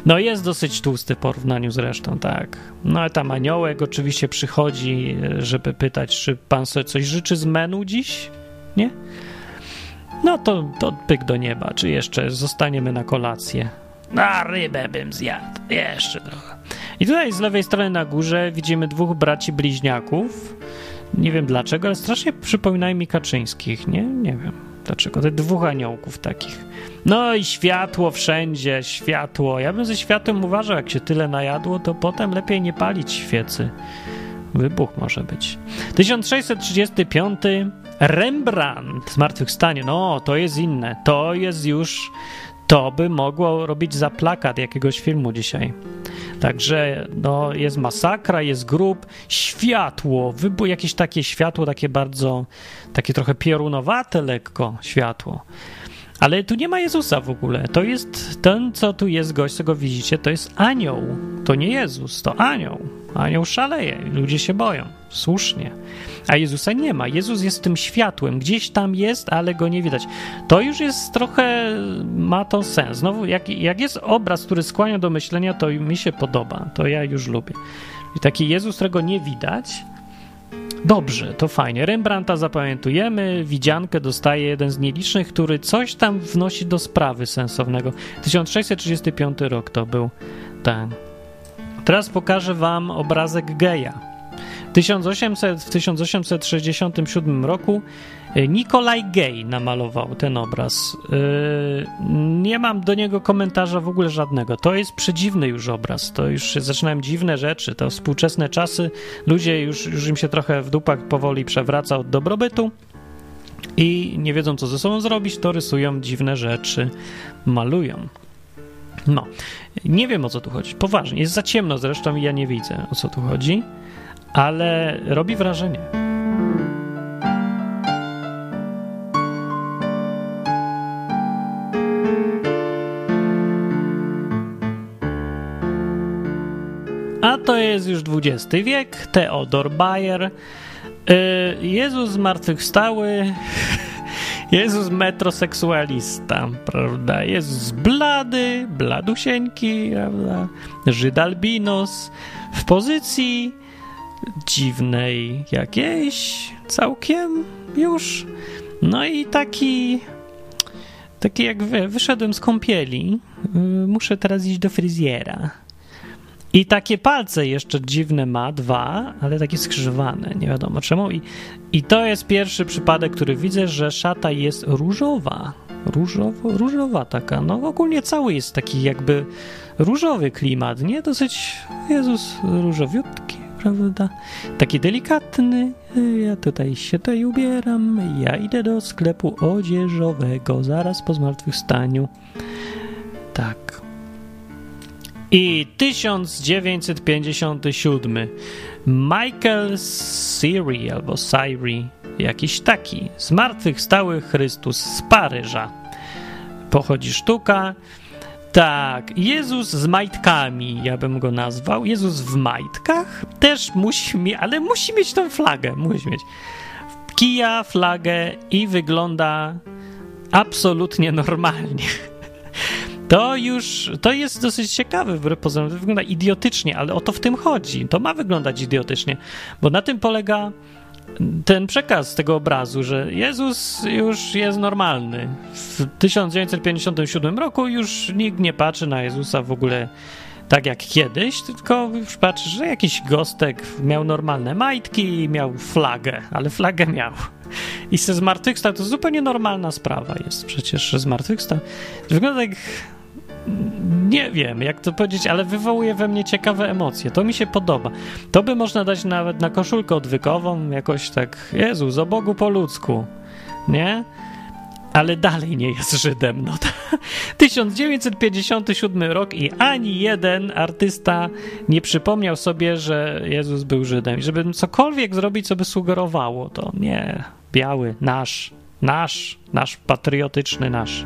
No jest dosyć tłusty w porównaniu z resztą, tak. No ale tam aniołek oczywiście przychodzi, żeby pytać, czy pan sobie coś życzy z menu dziś, nie? No to, to pyk do nieba, czy jeszcze zostaniemy na kolację. Na rybę bym zjadł, jeszcze trochę. I tutaj z lewej strony na górze widzimy dwóch braci bliźniaków, nie wiem dlaczego, ale strasznie przypominają mi Kaczyńskich, nie? Nie wiem dlaczego. Te dwóch aniołków takich. No i światło wszędzie, światło. Ja bym ze światłem uważał, jak się tyle najadło, to potem lepiej nie palić świecy. Wybuch może być. 1635 Rembrandt, Zmartwychwstanie. No, to jest inne. To jest już to by mogło robić za plakat jakiegoś filmu dzisiaj. Także no, jest masakra, jest grób, światło, wybuch, jakieś takie światło, takie bardzo, takie trochę piorunowate lekko światło. Ale tu nie ma Jezusa w ogóle. To jest ten, co tu jest gość, co go widzicie, to jest anioł. To nie Jezus, to anioł. Anioł szaleje, ludzie się boją. Słusznie. A Jezusa nie ma. Jezus jest tym światłem. Gdzieś tam jest, ale go nie widać. To już jest trochę, ma to sens. Znowu, jak, jak jest obraz, który skłania do myślenia, to mi się podoba. To ja już lubię. I taki Jezus, którego nie widać, Dobrze, to fajnie. Rembrandta zapamiętujemy, widziankę dostaje jeden z nielicznych, który coś tam wnosi do sprawy sensownego. 1635 rok to był ten. Teraz pokażę wam obrazek geja. 1800, w 1867 roku y, Nikolaj Gej namalował ten obraz. Y, nie mam do niego komentarza w ogóle żadnego. To jest przedziwny już obraz. To już zaczynają dziwne rzeczy. To współczesne czasy. Ludzie już, już im się trochę w dupach powoli przewraca od dobrobytu i nie wiedzą, co ze sobą zrobić, to rysują dziwne rzeczy, malują. No, nie wiem o co tu chodzi. Poważnie, jest za ciemno zresztą i ja nie widzę o co tu chodzi ale robi wrażenie. A to jest już XX wiek, Theodor Bayer. Y, Jezus zmartwychwstały, Jezus metroseksualista, prawda? Jezus blady, bladusieńki, prawda? Żyd albinos w pozycji dziwnej jakiejś całkiem już. No i taki taki jak wy, wyszedłem z kąpieli, y, muszę teraz iść do fryzjera. I takie palce jeszcze dziwne ma, dwa, ale takie skrzyżowane, nie wiadomo czemu. I, I to jest pierwszy przypadek, który widzę, że szata jest różowa. Różowo, różowa taka. No ogólnie cały jest taki jakby różowy klimat, nie? Dosyć, Jezus, różowiutki prawda? Taki delikatny. Ja tutaj się tutaj ubieram. Ja idę do sklepu odzieżowego zaraz po zmartwychwstaniu. Tak. I 1957. Michael Siri albo Siri, jakiś taki, zmartwychwstały Chrystus z Paryża. Pochodzi sztuka. Tak, Jezus z majtkami, ja bym go nazwał. Jezus w majtkach też musi mieć, ale musi mieć tą flagę, musi mieć. Kija, flagę i wygląda absolutnie normalnie. To już, to jest dosyć ciekawe, wbrew pozorom, to wygląda idiotycznie, ale o to w tym chodzi. To ma wyglądać idiotycznie, bo na tym polega ten przekaz tego obrazu, że Jezus już jest normalny. W 1957 roku już nikt nie patrzy na Jezusa w ogóle tak jak kiedyś, tylko już patrzy, że jakiś gostek miał normalne majtki i miał flagę, ale flagę miał. I ze zmartwychwstał to zupełnie normalna sprawa jest przecież, że zmartwychwstał. Wygląda jak nie wiem, jak to powiedzieć, ale wywołuje we mnie ciekawe emocje. To mi się podoba. To by można dać nawet na koszulkę odwykową, jakoś tak, Jezus, o Bogu po ludzku, nie? Ale dalej nie jest Żydem. No to 1957 rok i ani jeden artysta nie przypomniał sobie, że Jezus był Żydem. Żeby cokolwiek zrobić, co by sugerowało, to nie. Biały, nasz, nasz, nasz patriotyczny, nasz.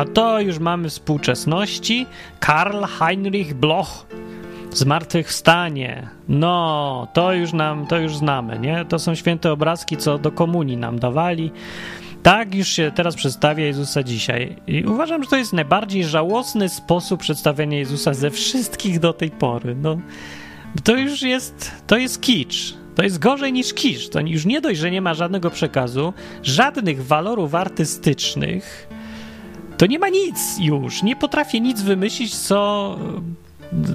A to już mamy współczesności. Karl Heinrich Bloch. Zmartwychwstanie. No, to już nam, to już znamy, nie? To są święte obrazki, co do komunii nam dawali. Tak już się teraz przedstawia Jezusa dzisiaj. I uważam, że to jest najbardziej żałosny sposób przedstawiania Jezusa ze wszystkich do tej pory. No, to już jest, to jest kicz. To jest gorzej niż kicz. To już nie dość, że nie ma żadnego przekazu, żadnych walorów artystycznych, to nie ma nic już. Nie potrafię nic wymyślić, co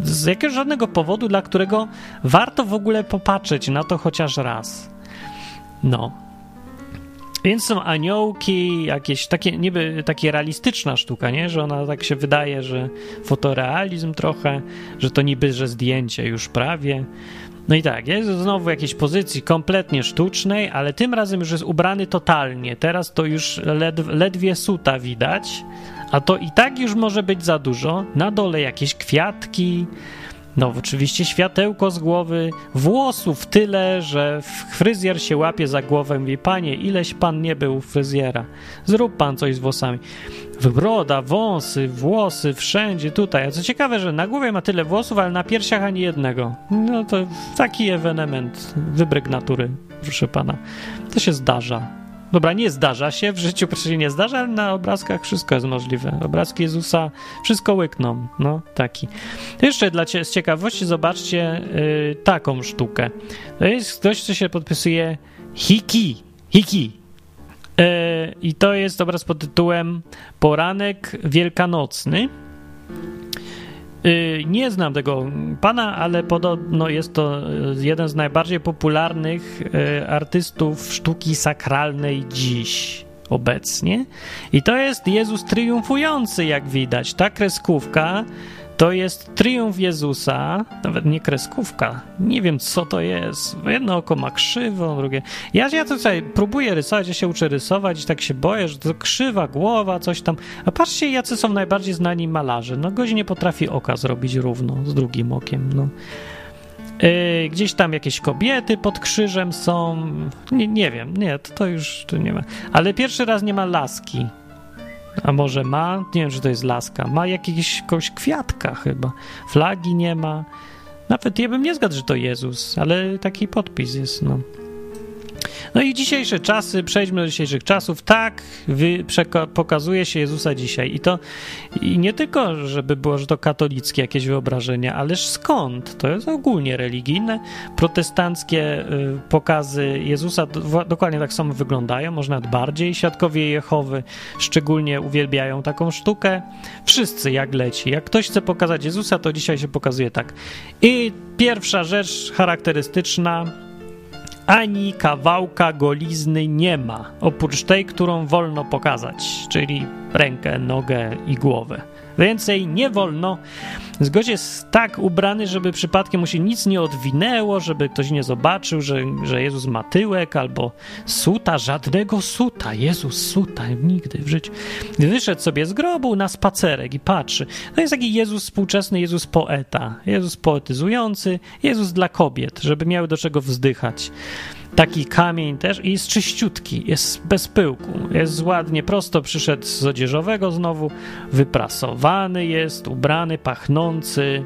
z jakiegoś żadnego powodu, dla którego warto w ogóle popatrzeć na to chociaż raz. No. Więc są aniołki, jakieś takie niby takie realistyczna sztuka, nie? Że ona tak się wydaje, że fotorealizm trochę, że to niby, że zdjęcie już prawie. No i tak, jest znowu w jakiejś pozycji kompletnie sztucznej, ale tym razem już jest ubrany totalnie. Teraz to już led, ledwie suta widać, a to i tak już może być za dużo. Na dole jakieś kwiatki, no, oczywiście światełko z głowy, włosów tyle, że fryzjer się łapie za głowę i mówi, panie, ileś pan nie był fryzjera, zrób pan coś z włosami. Broda, wąsy, włosy, wszędzie tutaj. A co ciekawe, że na głowie ma tyle włosów, ale na piersiach ani jednego. No to taki ewenement, wybryk natury, proszę pana. To się zdarza. Dobra, nie zdarza się, w życiu przecież nie zdarza, ale na obrazkach wszystko jest możliwe. Obrazki Jezusa wszystko łykną, no taki. Jeszcze dla cie, z ciekawości zobaczcie yy, taką sztukę. To jest ktoś, co się podpisuje Hiki, Hiki. Yy, I to jest obraz pod tytułem Poranek Wielkanocny. Y, nie znam tego pana, ale podobno jest to y, jeden z najbardziej popularnych y, artystów sztuki sakralnej dziś obecnie. I to jest Jezus triumfujący, jak widać. Ta kreskówka to jest triumf Jezusa, nawet nie kreskówka. Nie wiem, co to jest. Jedno oko ma krzywą, drugie. Ja, ja tutaj próbuję rysować, ja się uczę rysować i tak się boję, że to krzywa głowa, coś tam. A patrzcie, jacy są najbardziej znani malarze. No, gość nie potrafi oka zrobić równo z drugim okiem. No. Yy, gdzieś tam jakieś kobiety pod krzyżem są. Nie, nie wiem, nie, to, to już tu nie ma. Ale pierwszy raz nie ma laski. A może ma? Nie wiem, czy to jest laska. Ma jakieś, jakąś kwiatka chyba. Flagi nie ma. Nawet ja bym nie zgadł, że to Jezus, ale taki podpis jest, no. No i dzisiejsze czasy, przejdźmy do dzisiejszych czasów. Tak wy, pokazuje się Jezusa dzisiaj. I to i nie tylko, żeby było, że to katolickie jakieś wyobrażenie, ależ skąd? To jest ogólnie religijne. Protestanckie y, pokazy Jezusa do, dokładnie tak samo wyglądają, może nawet bardziej. Świadkowie Jehowy szczególnie uwielbiają taką sztukę. Wszyscy jak leci. Jak ktoś chce pokazać Jezusa, to dzisiaj się pokazuje tak. I pierwsza rzecz charakterystyczna ani kawałka golizny nie ma, oprócz tej, którą wolno pokazać, czyli rękę, nogę i głowę. Więcej nie wolno. Gość jest tak ubrany, żeby przypadkiem mu się nic nie odwinęło, żeby ktoś nie zobaczył, że, że Jezus ma tyłek albo suta, żadnego suta. Jezus suta, nigdy w życiu. Wyszedł sobie z grobu na spacerek i patrzy. To jest taki Jezus współczesny, Jezus poeta, Jezus poetyzujący, Jezus dla kobiet, żeby miały do czego wzdychać. Taki kamień też i jest czyściutki, jest bez pyłku, jest ładnie, prosto przyszedł z odzieżowego znowu, wyprasowany jest, ubrany, pachnący,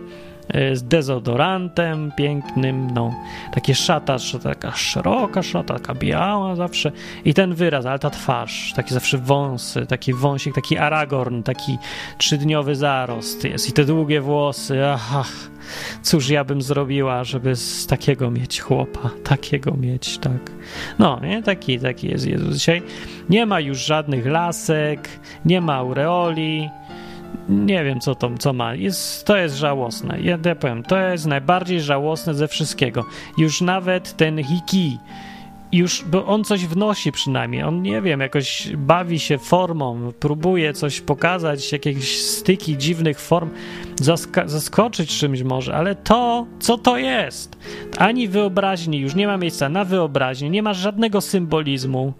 z dezodorantem pięknym, no, takie szata, taka szeroka szata, taka biała zawsze i ten wyraz, ale ta twarz, takie zawsze wąsy, taki wąsik, taki aragorn, taki trzydniowy zarost jest i te długie włosy, ach, Cóż ja bym zrobiła, żeby z takiego mieć chłopa, takiego mieć, tak. No, nie? Taki, taki jest Jezus dzisiaj. Nie ma już żadnych lasek, nie ma aureoli, nie wiem, co to co ma. Jest, to jest żałosne. Ja, ja powiem, to jest najbardziej żałosne ze wszystkiego. Już nawet ten hiki, już, bo on coś wnosi przynajmniej, on nie wiem, jakoś bawi się formą, próbuje coś pokazać, jakieś styki dziwnych form, zaskoczyć czymś może, ale to, co to jest? Ani wyobraźni, już nie ma miejsca na wyobraźnię, nie ma żadnego symbolizmu.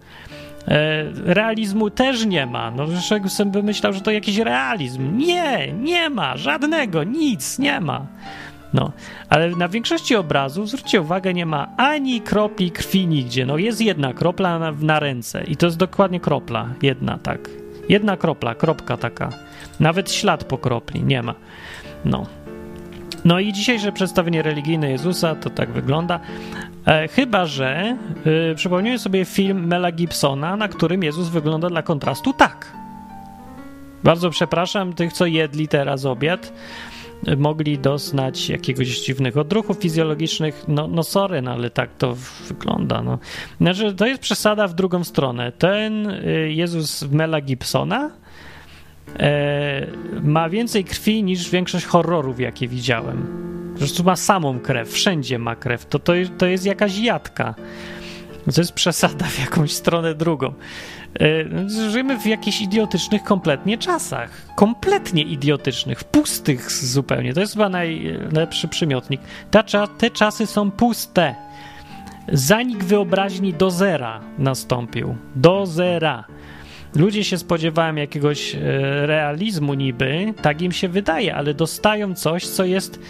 E, realizmu też nie ma. No, że sobie wymyślał, że to jakiś realizm. Nie, nie ma żadnego, nic nie ma. No, ale na większości obrazów, zwróćcie uwagę, nie ma ani kropli krwi nigdzie. No, jest jedna kropla na, na ręce i to jest dokładnie kropla. Jedna, tak. Jedna kropla, kropka taka. Nawet ślad po kropli nie ma. No. No i dzisiejsze przedstawienie religijne Jezusa to tak wygląda. E, chyba, że y, przypomniałem sobie film Mela Gibsona, na którym Jezus wygląda dla kontrastu tak. Bardzo przepraszam tych, co jedli teraz obiad mogli doznać jakiegoś dziwnych odruchów fizjologicznych. No, no sorry, no ale tak to wygląda. No. Znaczy, to jest przesada w drugą stronę. Ten y, Jezus Mela Gibsona e, ma więcej krwi niż większość horrorów, jakie widziałem. Prostu ma samą krew, wszędzie ma krew. To, to, to jest jakaś jadka. To jest przesada w jakąś stronę drugą. E, żyjemy w jakichś idiotycznych kompletnie czasach. Kompletnie idiotycznych, pustych zupełnie. To jest chyba najlepszy przymiotnik. Ta, te czasy są puste. Zanik wyobraźni do zera nastąpił. Do zera. Ludzie się spodziewają jakiegoś e, realizmu niby, tak im się wydaje, ale dostają coś, co jest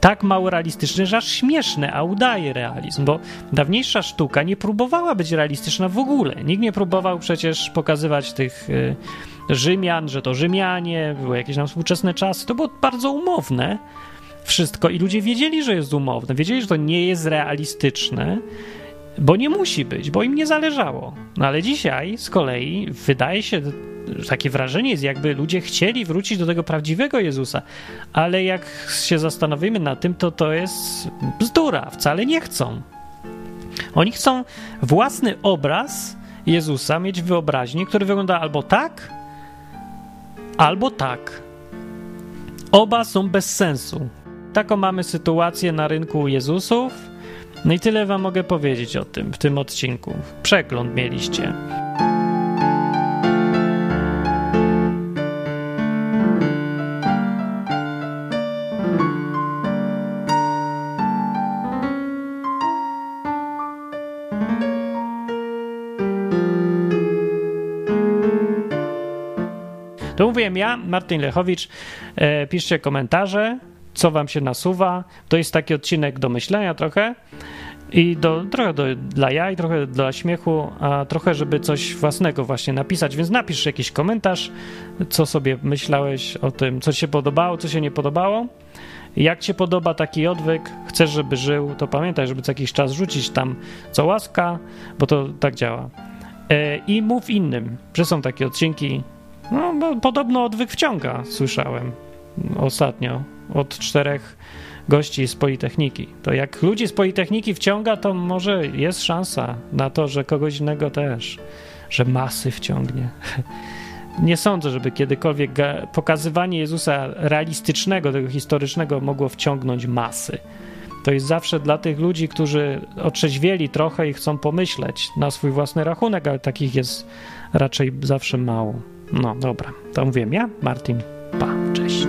tak mało realistyczne, że aż śmieszne, a udaje realizm, bo dawniejsza sztuka nie próbowała być realistyczna w ogóle. Nikt nie próbował przecież pokazywać tych y, Rzymian, że to Rzymianie, były jakieś nam współczesne czasy. To było bardzo umowne wszystko i ludzie wiedzieli, że jest umowne, wiedzieli, że to nie jest realistyczne, bo nie musi być, bo im nie zależało. No ale dzisiaj z kolei wydaje się, takie wrażenie jest, jakby ludzie chcieli wrócić do tego prawdziwego Jezusa, ale jak się zastanowimy na tym, to to jest bzdura, wcale nie chcą. Oni chcą własny obraz Jezusa mieć w wyobraźni, który wygląda albo tak, albo tak. Oba są bez sensu. Taką mamy sytuację na rynku Jezusów. No i tyle wam mogę powiedzieć o tym w tym odcinku. Przegląd mieliście. To mówiłem ja, Martin Lechowicz. E, piszcie komentarze, co wam się nasuwa. To jest taki odcinek do myślenia trochę. I do, trochę do, dla jaj, trochę dla śmiechu, a trochę, żeby coś własnego właśnie napisać. Więc napisz jakiś komentarz, co sobie myślałeś o tym, co się podobało, co się nie podobało. Jak ci podoba taki odwyk, chcesz, żeby żył, to pamiętaj, żeby co jakiś czas rzucić tam co łaska, bo to tak działa. E, I mów innym, że są takie odcinki, no, podobno odwyk wciąga, słyszałem ostatnio od czterech gości z Politechniki. To jak ludzi z Politechniki wciąga, to może jest szansa na to, że kogoś innego też, że masy wciągnie. Nie sądzę, żeby kiedykolwiek pokazywanie Jezusa realistycznego, tego historycznego mogło wciągnąć masy. To jest zawsze dla tych ludzi, którzy otrzeźwieli trochę i chcą pomyśleć na swój własny rachunek, ale takich jest raczej zawsze mało. No dobra, to mówiłem ja, Martin. Pa, cześć.